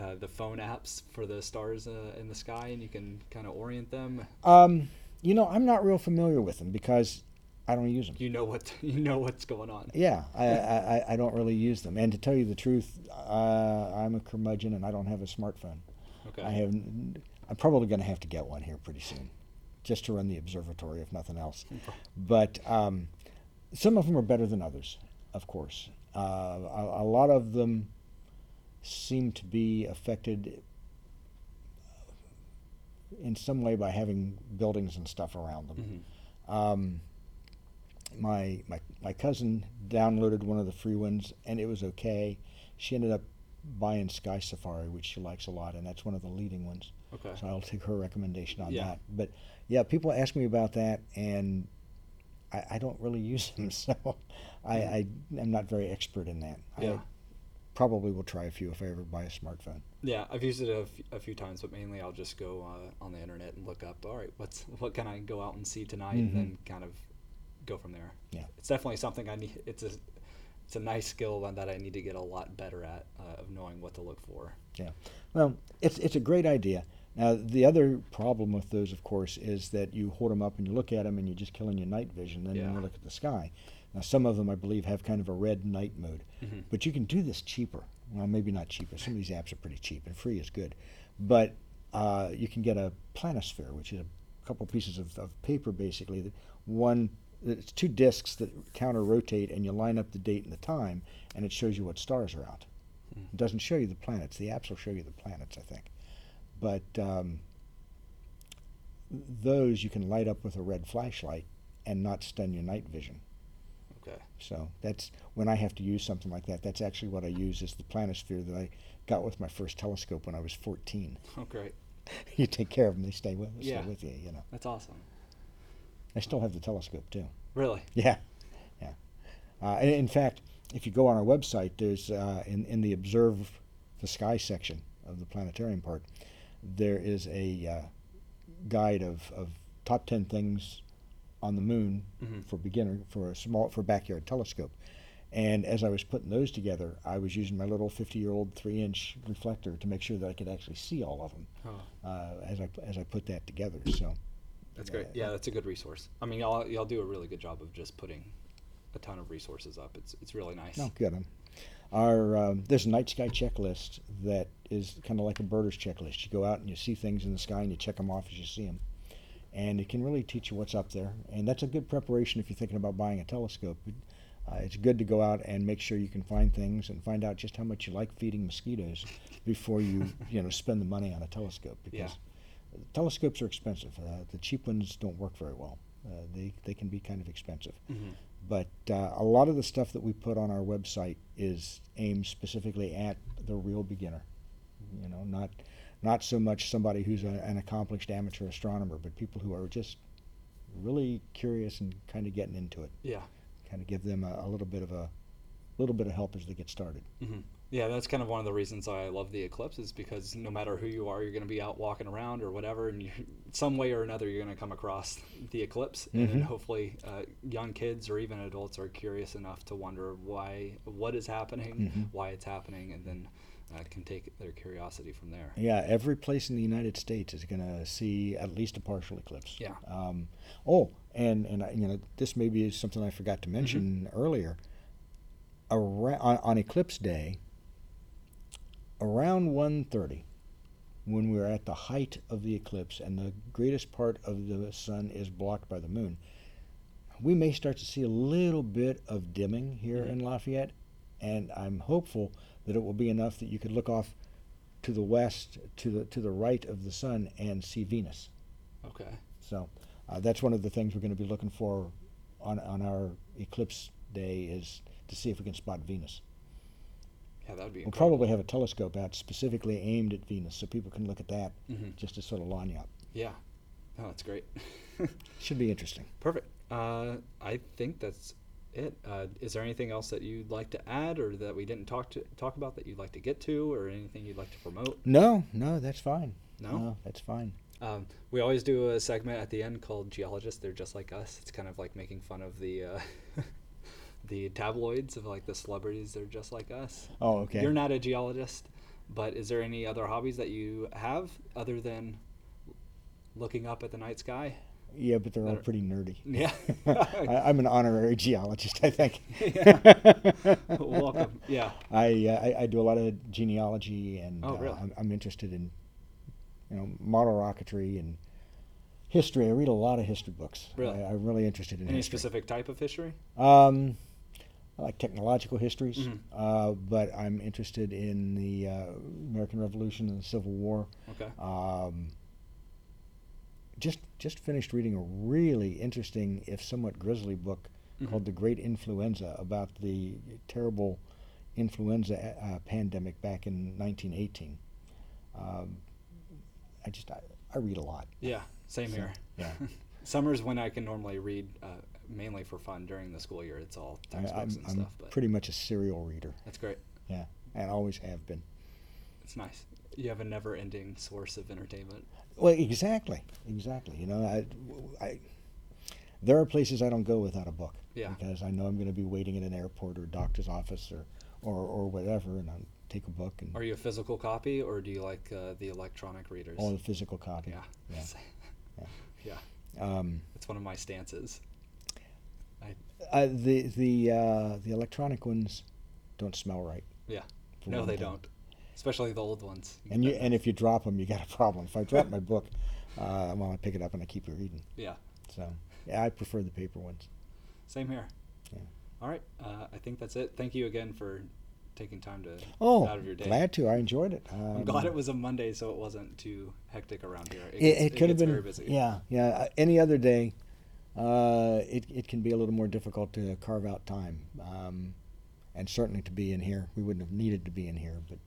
S1: uh, the phone apps for the stars uh, in the sky, and you can kind of orient them?
S2: Um, you know, I'm not real familiar with them because I don't use them.
S1: You know what you know what's going on.
S2: Yeah, I, I, I don't really use them. And to tell you the truth, uh, I'm a curmudgeon and I don't have a smartphone.
S1: Okay.
S2: I have. I'm probably going to have to get one here pretty soon, just to run the observatory, if nothing else. but um, some of them are better than others of course. Uh, a, a, lot of them seem to be affected in some way by having buildings and stuff around them. Mm-hmm. Um, my, my my cousin downloaded one of the free ones and it was okay. She ended up buying Sky Safari, which she likes a lot, and that's one of the leading ones.
S1: Okay.
S2: So I'll take her recommendation on
S1: yeah.
S2: that. But yeah, people ask me about that, and I, I don't really use them, so I, I am not very expert in that.
S1: Yeah.
S2: I probably will try a few if I ever buy a smartphone.
S1: Yeah, I've used it a, f- a few times, but mainly I'll just go uh, on the internet and look up. All right, what's what can I go out and see tonight, mm-hmm. and then kind of go from there.
S2: Yeah,
S1: it's definitely something I need. It's a it's a nice skill that I need to get a lot better at uh, of knowing what to look for.
S2: Yeah, well, it's it's a great idea. Now, the other problem with those, of course, is that you hold them up and you look at them and you're just killing your night vision. Then yeah. you look at the sky. Now, some of them, I believe, have kind of a red night mode. Mm-hmm. But you can do this cheaper. Well, maybe not cheaper. Some of these apps are pretty cheap, and free is good. But uh, you can get a planisphere, which is a couple pieces of, of paper, basically. One, it's two discs that counter rotate, and you line up the date and the time, and it shows you what stars are out. Mm-hmm. It doesn't show you the planets. The apps will show you the planets, I think. But um, those you can light up with a red flashlight and not stun your night vision.
S1: Okay.
S2: So that's when I have to use something like that. That's actually what I use is the planisphere that I got with my first telescope when I was 14.
S1: Oh, great.
S2: you take care of them; they stay with,
S1: yeah.
S2: stay with you. You know.
S1: That's awesome.
S2: I still have the telescope too.
S1: Really?
S2: Yeah, yeah. Uh, in fact, if you go on our website, there's uh, in in the observe the sky section of the planetarium part, there is a uh, guide of, of top 10 things on the moon
S1: Mm-hmm.
S2: for beginner for a small for backyard telescope. And as I was putting those together, I was using my little 50 year old three inch reflector to make sure that I could actually see all of them
S1: Oh.
S2: uh, as I as I put that together. So
S1: That's great. Yeah, that's a good resource. I mean, y'all y'all do a really good job of just putting a ton of resources up. It's it's really nice.
S2: no, good. Um, our um, there's a night sky checklist that is kind of like a birder's checklist. You go out and you see things in the sky and you check them off as you see them, and it can really teach you what's up there. And that's a good preparation if you're thinking about buying a telescope. Uh, it's good to go out and make sure you can find things and find out just how much you like feeding mosquitoes before you you know spend the money on a telescope because
S1: Yeah.
S2: telescopes are expensive. Uh, the cheap ones don't work very well. Uh, they they can be kind of expensive.
S1: Mhm.
S2: But uh, a lot of the stuff that we put on our website is aimed specifically at the real beginner. You know, not not so much somebody who's a, an accomplished amateur astronomer, but people who are just really curious and kind of getting into it.
S1: Yeah.
S2: Kind of give them a, a little bit of a little bit of help as they get started.
S1: hmm Yeah, that's kind of one of the reasons I love the eclipse is because no matter who you are, you're going to be out walking around or whatever, and you, some way or another, you're going to come across the eclipse, and
S2: Mhm.
S1: hopefully, uh, young kids or even adults are curious enough to wonder why, what is happening,
S2: Mhm.
S1: why it's happening, and then uh, can take their curiosity from there.
S2: Yeah, every place in the United States is going to see at least a partial eclipse.
S1: Yeah.
S2: Um, oh, and and I- you know this maybe is something I forgot to mention earlier. Around, on, on eclipse day, around 1.30, when we're at the height of the eclipse and the greatest part of the sun is blocked by the moon, we may start to see a little bit of dimming here
S1: Mhm.
S2: in Lafayette, and I'm hopeful that it will be enough that you could look off to the west, to the to the right of the sun, and see Venus.
S1: Okay.
S2: So uh, that's one of the things we're going to be looking for on on our eclipse day is to see if we can spot Venus.
S1: Yeah, that would be.
S2: We'll
S1: incredible.
S2: probably have a telescope out specifically aimed at Venus, so people can look at that
S1: Mhm.
S2: just to sort of line you up.
S1: Yeah. Oh, that's great.
S2: Should be interesting.
S1: Perfect. Uh, I think that's it. Uh, is there anything else that you'd like to add, or that we didn't talk to talk about that you'd like to get to, or anything you'd like to promote?
S2: No, no, that's fine.
S1: No?
S2: that's fine.
S1: Um, we always do a segment at the end called "Geologists." They're just like us. It's kind of like making fun of the uh, the tabloids of like the celebrities. They're just like us.
S2: Oh, okay.
S1: You're not a geologist, but is there any other hobbies that you have other than looking up at the night sky?
S2: Yeah, but they're all pretty nerdy.
S1: Yeah.
S2: I, I'm an honorary geologist, I think.
S1: Welcome. Yeah.
S2: I, uh, I I do a lot of genealogy, and
S1: Oh,
S2: uh. I'm, I'm interested in you know model rocketry and history. I read a lot of history books.
S1: Really?
S2: I, I'm really interested in
S1: Any
S2: history.
S1: specific type of history?
S2: Um, I like technological histories,
S1: Mhm.
S2: uh, but I'm interested in the uh, American Revolution and the Civil War.
S1: Okay.
S2: Um, just just finished reading a really interesting, if somewhat grisly, book
S1: Mhm.
S2: called "The Great Influenza" about the terrible influenza uh, pandemic back in 1918. Um, I just I, I read a lot.
S1: Yeah. Same
S2: So,
S1: here.
S2: yeah.
S1: Summer's when I can normally read, uh, mainly for fun. During the school year, it's all
S2: I,
S1: textbooks
S2: I'm,
S1: and
S2: I'm
S1: stuff. But
S2: pretty much a serial reader.
S1: that's great.
S2: Yeah, and always have been.
S1: It's nice. You have a never-ending source of entertainment.
S2: Well, exactly, exactly. You know, I, I, there are places I don't go without a book.
S1: Yeah.
S2: Because I know I'm going to be waiting in an airport or doctor's office or, or, or whatever, and I'll take a book and
S1: Are you a physical copy, or do you like uh, the electronic readers?
S2: all the physical copy.
S1: yeah.
S2: Yeah.
S1: yeah.
S2: Yeah. Um,
S1: It's one of my stances. I,
S2: uh, the the uh, the electronic ones don't smell right.
S1: yeah. No, they
S2: thing.
S1: don't. Especially the old ones.
S2: And you and if you drop them, you got a problem. If I drop my book, uh, well, I pick it up and I keep reading.
S1: Yeah.
S2: So yeah, I prefer the paper ones.
S1: Same here.
S2: Yeah.
S1: All right. Uh, I think that's it. Thank you again for taking time to
S2: Oh,
S1: out of your day.
S2: glad to. I enjoyed it.
S1: I'm
S2: Um,
S1: glad it was a Monday, so it wasn't too hectic around here.
S2: It,
S1: gets-
S2: it could have been.
S1: very busy.
S2: Yeah, yeah. uh, Any other day, uh, it it can be a little more difficult to carve out time, um, and certainly to be in here. We wouldn't have needed to be in here, but.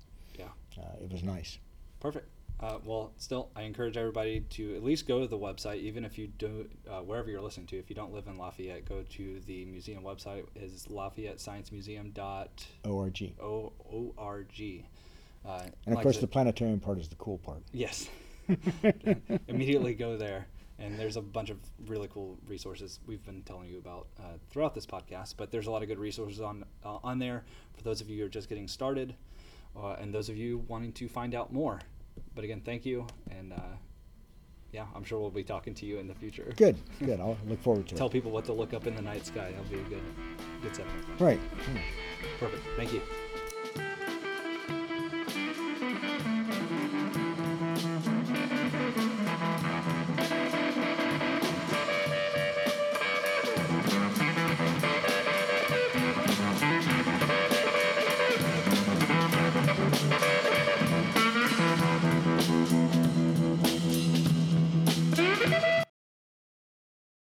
S2: Uh, it was nice.
S1: Perfect. Uh, well, still, I encourage everybody to at least go to the website, even if you do, uh, wherever you're listening to. If you don't live in Lafayette, go to the museum website. is Lafayette Science Museum dot
S2: Org.
S1: o o r g. Uh,
S2: And of
S1: like
S2: course,
S1: I
S2: the planetarium part is the cool part.
S1: yes. immediately go there. And there's a bunch of really cool resources we've been telling you about uh, throughout this podcast. But there's a lot of good resources on uh, on there for those of you who are just getting started, uh, and those of you wanting to find out more. But again, thank you, and uh, yeah, I'm sure we'll be talking to you in the future.
S2: Good, good. I'll look forward to
S1: Tell
S2: it.
S1: Tell people what to look up in the night sky. That'll be a good, good segment.
S2: Right.
S1: Perfect. Thank you.